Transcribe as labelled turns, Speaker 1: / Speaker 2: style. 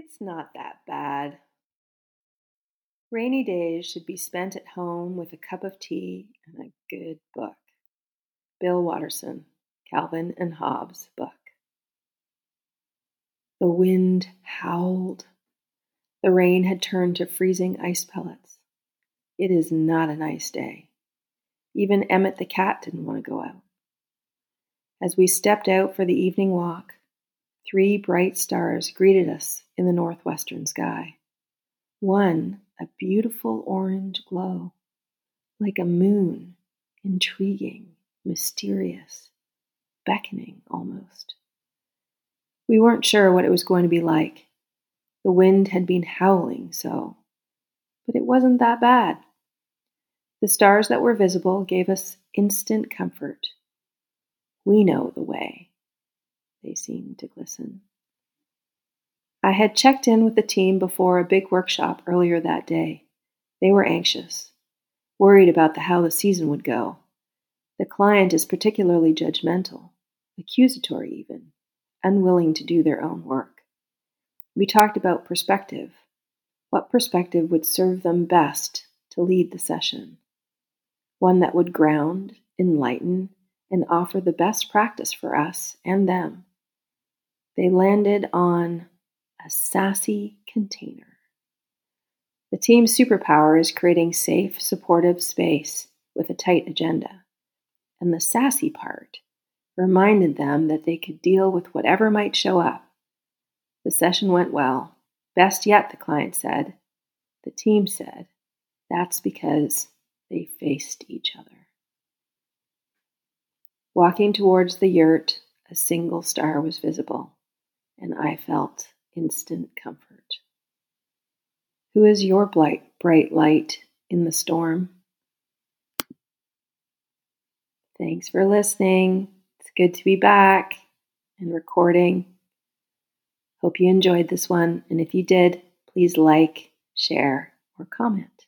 Speaker 1: It's not that bad. Rainy days should be spent at home with a cup of tea and a good book. Bill Watterson, Calvin and Hobbes book. The wind howled. The rain had turned to freezing ice pellets. It is not a nice day. Even Emmett the cat didn't want to go out. As we stepped out for the evening walk, three bright stars greeted us in the northwestern sky. One, a beautiful orange glow, like a moon, intriguing, mysterious, beckoning almost. We weren't sure what it was going to be like. The wind had been howling so, but it wasn't that bad. The stars that were visible gave us instant comfort. We know the way. They seemed to glisten. I had checked in with the team before a big workshop earlier that day. They were anxious, worried about the, how the season would go. The client is particularly judgmental, accusatory even, unwilling to do their own work. We talked about perspective. What perspective would serve them best to lead the session? One that would ground, enlighten, and offer the best practice for us and them. They landed on a sassy container. The team's superpower is creating safe, supportive space with a tight agenda. And the sassy part reminded them that they could deal with whatever might show up. The session went well. Best yet, the client said. The team said. That's because they faced each other. Walking towards the yurt, a single star was visible, and I felt instant comfort. Who is your bright, bright light in the storm? Thanks for listening. It's good to be back and recording. Hope you enjoyed this one, and if you did, please like, share, or comment.